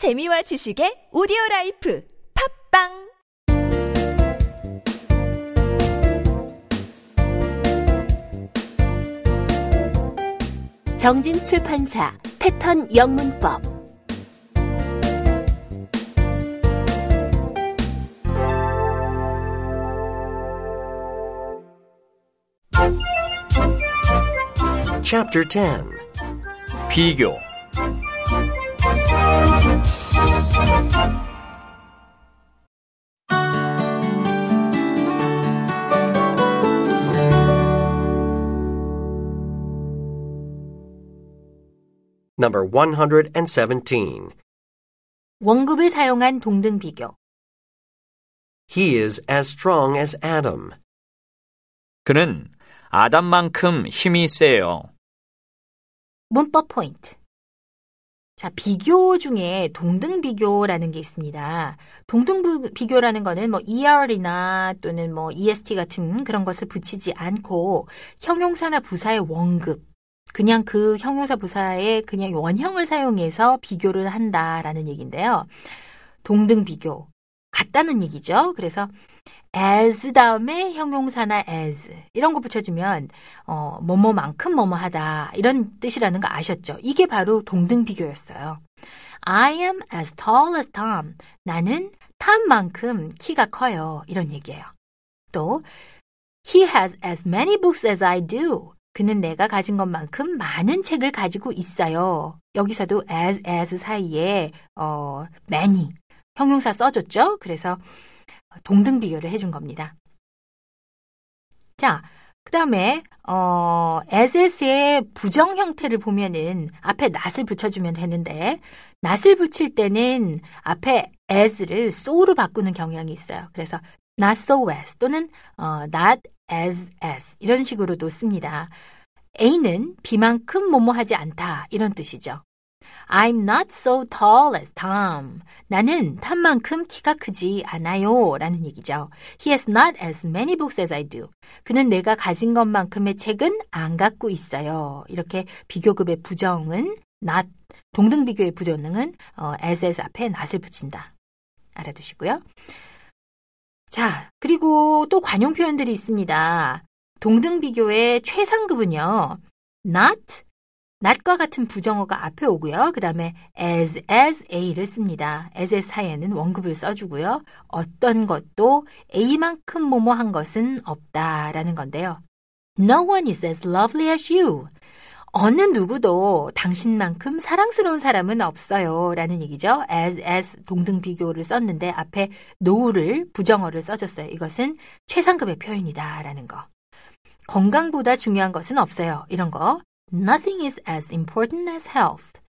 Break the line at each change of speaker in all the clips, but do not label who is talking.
재미와 지식의 오디오 라이프 팝빵!
정진 출판사 패턴 영문법.
Chapter 10
비교
Number 117
원급을 사용한 동등 비교
He is as strong as Adam.
그는 아담만큼 힘이 세요.
문법 포인트 자, 비교 중에 동등 비교라는 게 있습니다. 동등 부- 비교라는 거는 뭐 ER이나 또는 뭐 EST 같은 그런 것을 붙이지 않고 형용사나 부사의 원급, 그냥 그 형용사 부사의 그냥 원형을 사용해서 비교를 한다라는 얘기인데요. 동등 비교. 같다는 얘기죠. 그래서 as 다음에 형용사나 as 이런 거 붙여주면 어, 뭐뭐만큼 뭐뭐하다 이런 뜻이라는 거 아셨죠? 이게 바로 동등 비교였어요. I am as tall as Tom. 나는 탐만큼 키가 커요. 이런 얘기예요. 또 He has as many books as I do. 그는 내가 가진 것만큼 많은 책을 가지고 있어요. 여기서도 as as 사이에 어 many 형용사 써줬죠. 그래서 동등 비교를 해준 겁니다. 자, 그 다음에, 어, as의 부정 형태를 보면은 앞에 not을 붙여주면 되는데, not을 붙일 때는 앞에 as를 so로 바꾸는 경향이 있어요. 그래서 not so as 또는 어, not as as 이런 식으로도 씁니다. A는 B만큼 뭐뭐하지 않다 이런 뜻이죠. I'm not so tall as Tom. 나는 탐만큼 키가 크지 않아요. 라는 얘기죠. He has not as many books as I do. 그는 내가 가진 것만큼의 책은 안 갖고 있어요. 이렇게 비교급의 부정은 not, 동등 비교의 부정은 어, as as 앞에 not을 붙인다. 알아두시고요. 자, 그리고 또 관용 표현들이 있습니다. 동등 비교의 최상급은요. not, not과 같은 부정어가 앞에 오고요. 그 다음에 as, as a를 씁니다. as 사이에는 원급을 써주고요. 어떤 것도 a만큼 뭐뭐한 것은 없다라는 건데요. No one is as lovely as you. 어느 누구도 당신만큼 사랑스러운 사람은 없어요. 라는 얘기죠. as, as 동등 비교를 썼는데 앞에 no를 부정어를 써줬어요. 이것은 최상급의 표현이다. 라는 거. 건강보다 중요한 것은 없어요. 이런 거. Nothing is as important as health.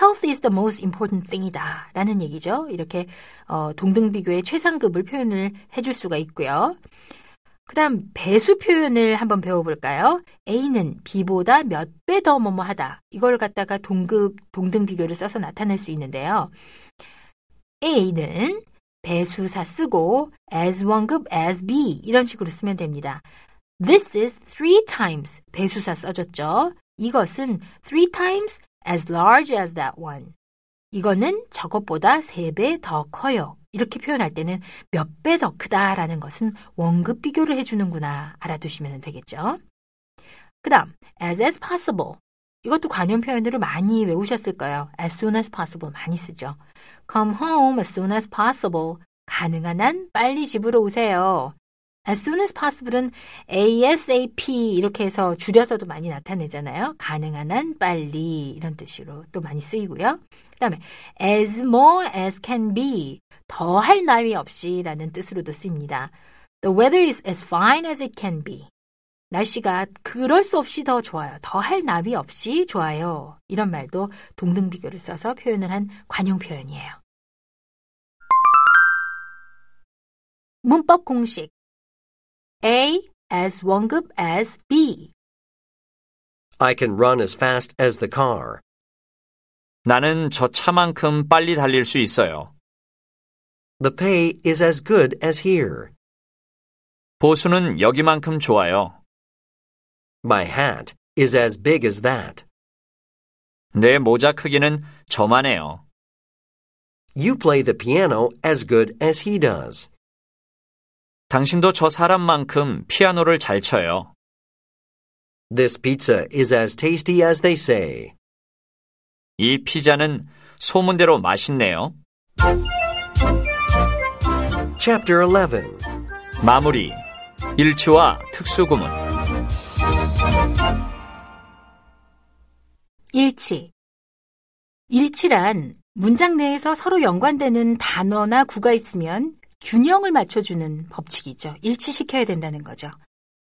Health is the most important thing이다. 라는 얘기죠. 이렇게 어, 동등 비교의 최상급을 표현을 해줄 수가 있고요. 그 다음 배수 표현을 한번 배워볼까요? A는 B보다 몇 배 더 뭐뭐 하다. 이걸 갖다가 동급, 동등 비교를 써서 나타낼 수 있는데요. A는 배수사 쓰고 as 원급 as B 이런 식으로 쓰면 됩니다. This is three times 배수사 써줬죠. 이것은 three times as large as that one. 이거는 저것보다 세 배 더 커요. 이렇게 표현할 때는 몇 배 더 크다라는 것은 원급 비교를 해주는구나 알아두시면 되겠죠. 그 다음, as as possible. 이것도 관용 표현으로 많이 외우셨을 거예요. as soon as possible 많이 쓰죠. come home as soon as possible. 가능한 한 빨리 집으로 오세요. As soon as possible은 ASAP 이렇게 해서 줄여서도 많이 나타내잖아요. 가능한 한 빨리 이런 뜻으로 또 많이 쓰이고요. 그 다음에 as more as can be 더 할 나위 없이라는 뜻으로도 쓰입니다. The weather is as fine as it can be. 날씨가 그럴 수 없이 더 좋아요. 더 할 나위 없이 좋아요. 이런 말도 동등 비교를 써서 표현을 한 관용 표현이에요. 문법 공식 A as 원급 as B.
I can run as fast as the car.
나는 저 차만큼 빨리 달릴 수 있어요.
The pay is as good as here.
보수는 여기만큼 좋아요.
My hat is as big as that.
내 모자 크기는 저만해요.
You play the piano as good as he does.
당신도 저 사람만큼 피아노를 잘 쳐요.
This pizza is as tasty as they say.
이 피자는 소문대로 맛있네요.
Chapter 11.
마무리. 일치와 특수구문.
일치. 일치란 문장 내에서 서로 연관되는 단어나 구가 있으면 균형을 맞춰주는 법칙이죠. 일치시켜야 된다는 거죠.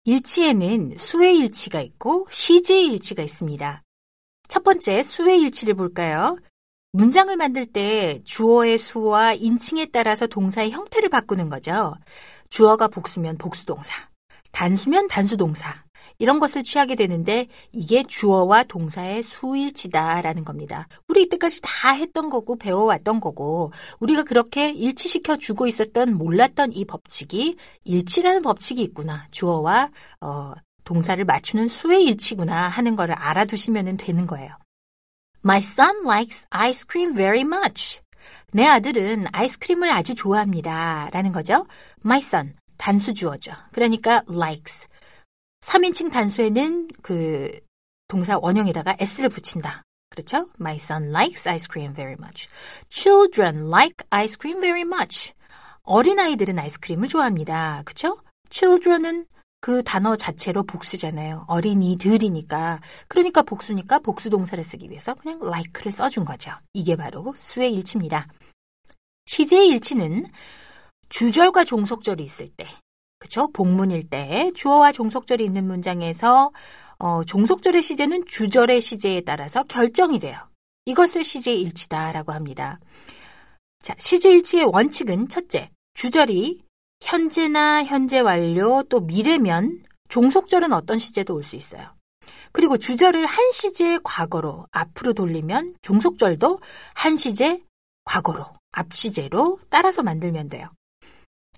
일치에는 수의 일치가 있고 시제의 일치가 있습니다. 첫 번째 수의 일치를 볼까요? 문장을 만들 때 주어의 수와 인칭에 따라서 동사의 형태를 바꾸는 거죠. 주어가 복수면 복수동사, 단수면 단수동사, 이런 것을 취하게 되는데 이게 주어와 동사의 수일치다라는 겁니다. 우리 이때까지 다 했던 거고 배워왔던 거고 우리가 그렇게 일치시켜 주고 있었던 몰랐던 이 법칙이 일치라는 법칙이 있구나. 주어와 어, 동사를 맞추는 수의 일치구나 하는 거를 알아두시면 되는 거예요. My son likes ice cream very much. 내 아들은 아이스크림을 아주 좋아합니다. 라는 거죠. My son, 단수 주어죠. 그러니까 likes. 3인칭 단수에는 그 동사 원형에다가 s를 붙인다. 그렇죠? My son likes ice cream very much. Children like ice cream very much. 어린아이들은 아이스크림을 좋아합니다. 그렇죠? children은 그 단어 자체로 복수잖아요. 어린이들이니까. 그러니까 복수니까 복수 동사를 쓰기 위해서 그냥 like를 써준 거죠. 이게 바로 수의 일치입니다. 시제의 일치는 주절과 종속절이 있을 때, 그쵸? 복문일 때 주어와 종속절이 있는 문장에서 어, 종속절의 시제는 주절의 시제에 따라서 결정이 돼요. 이것을 시제의 일치다라고 합니다. 자, 시제 일치의 원칙은 첫째, 주절이 현재나 현재 완료 또 미래면 종속절은 어떤 시제도 올 수 있어요. 그리고 주절을 한 시제 과거로 앞으로 돌리면 종속절도 한 시제 과거로 앞 시제로 따라서 만들면 돼요.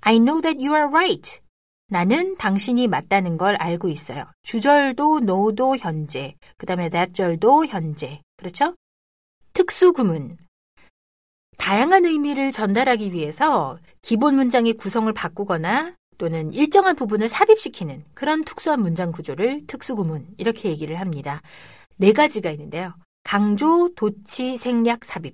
I know that you are right. 나는 당신이 맞다는 걸 알고 있어요. 주절도 know도 현재, 그 다음에 that절도 현재. 그렇죠? 특수 구문. 다양한 의미를 전달하기 위해서 기본 문장의 구성을 바꾸거나 또는 일정한 부분을 삽입시키는 그런 특수한 문장 구조를 특수구문 이렇게 얘기를 합니다. 네 가지가 있는데요. 강조, 도치, 생략, 삽입.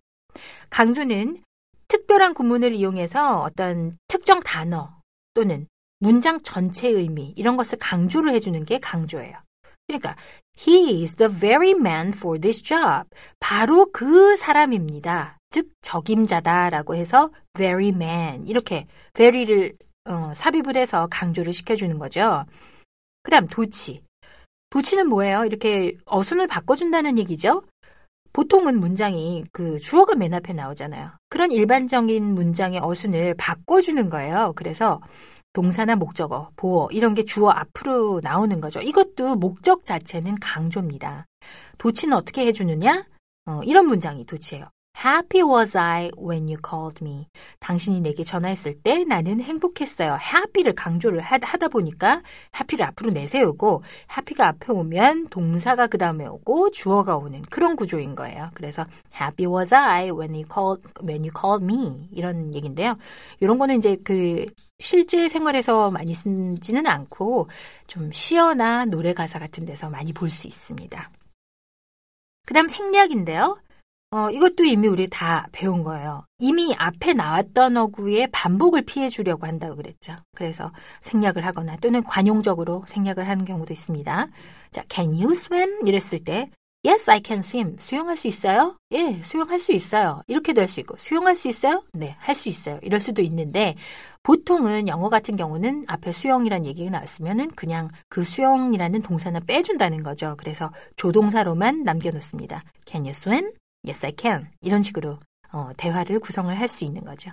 강조는 특별한 구문을 이용해서 어떤 특정 단어 또는 문장 전체 의미 이런 것을 강조를 해주는 게 강조예요. 그러니까 he is the very man for this job. 바로 그 사람입니다. 즉 적임자다라고 해서 very man 이렇게 very를 어, 삽입을 해서 강조를 시켜주는 거죠. 그다음 도치. 도치는 뭐예요? 이렇게 어순을 바꿔준다는 얘기죠. 보통은 문장이 그 주어가 맨 앞에 나오잖아요. 그런 일반적인 문장의 어순을 바꿔주는 거예요. 그래서 동사나 목적어, 보어 이런 게 주어 앞으로 나오는 거죠. 이것도 목적 자체는 강조입니다. 도치는 어떻게 해주느냐? 어, 이런 문장이 도치예요. Happy was I when you called me. 당신이 내게 전화했을 때 나는 행복했어요. happy를 강조를 하다 보니까 happy를 앞으로 내세우고 happy가 앞에 오면 동사가 그 다음에 오고 주어가 오는 그런 구조인 거예요. 그래서 happy was I when you called when you called me 이런 얘기인데요. 이런 거는 이제 그 실제 생활에서 많이 쓰지는 않고 좀 시어나 노래 가사 같은 데서 많이 볼 수 있습니다. 그다음 생략인데요. 어, 이것도 이미 우리 다 배운 거예요. 이미 앞에 나왔던 어구의 반복을 피해 주려고 한다고 그랬죠. 그래서 생략을 하거나 또는 관용적으로 생략을 하는 경우도 있습니다. 자, can you swim? 이랬을 때 Yes, I can swim. 수영할 수 있어요? 예, 수영할 수 있어요. 이렇게도 할 수 있고, 수영할 수 있어요? 네, 할 수 있어요. 이럴 수도 있는데, 보통은 영어 같은 경우는 앞에 수영이라는 얘기가 나왔으면은 그냥 그 수영이라는 동사는 빼준다는 거죠. 그래서 조동사로만 남겨놓습니다. Can you swim? Yes, I can. 이런 식으로 어, 대화를 구성을 할 수 있는 거죠.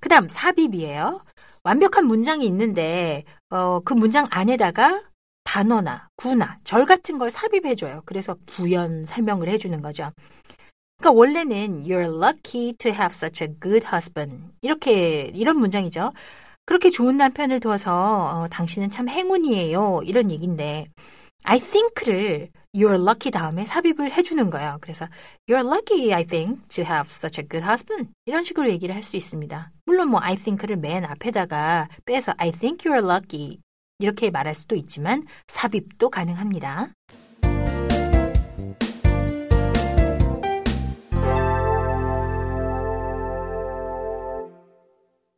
그 다음 삽입이에요. 완벽한 문장이 있는데 어, 그 문장 안에다가 단어나 구나 절 같은 걸 삽입해줘요. 그래서 부연 설명을 해주는 거죠. 그러니까 원래는 You're lucky to have such a good husband 이렇게 이런 문장이죠. 그렇게 좋은 남편을 둬서 어, 당신은 참 행운이에요. 이런 얘기인데 I think를 you're lucky 다음에 삽입을 해주는 거예요. 그래서 you're lucky, I think, to have such a good husband. 이런 식으로 얘기를 할 수 있습니다. 물론 뭐 I think를 맨 앞에다가 빼서 I think you're lucky 이렇게 말할 수도 있지만 삽입도 가능합니다.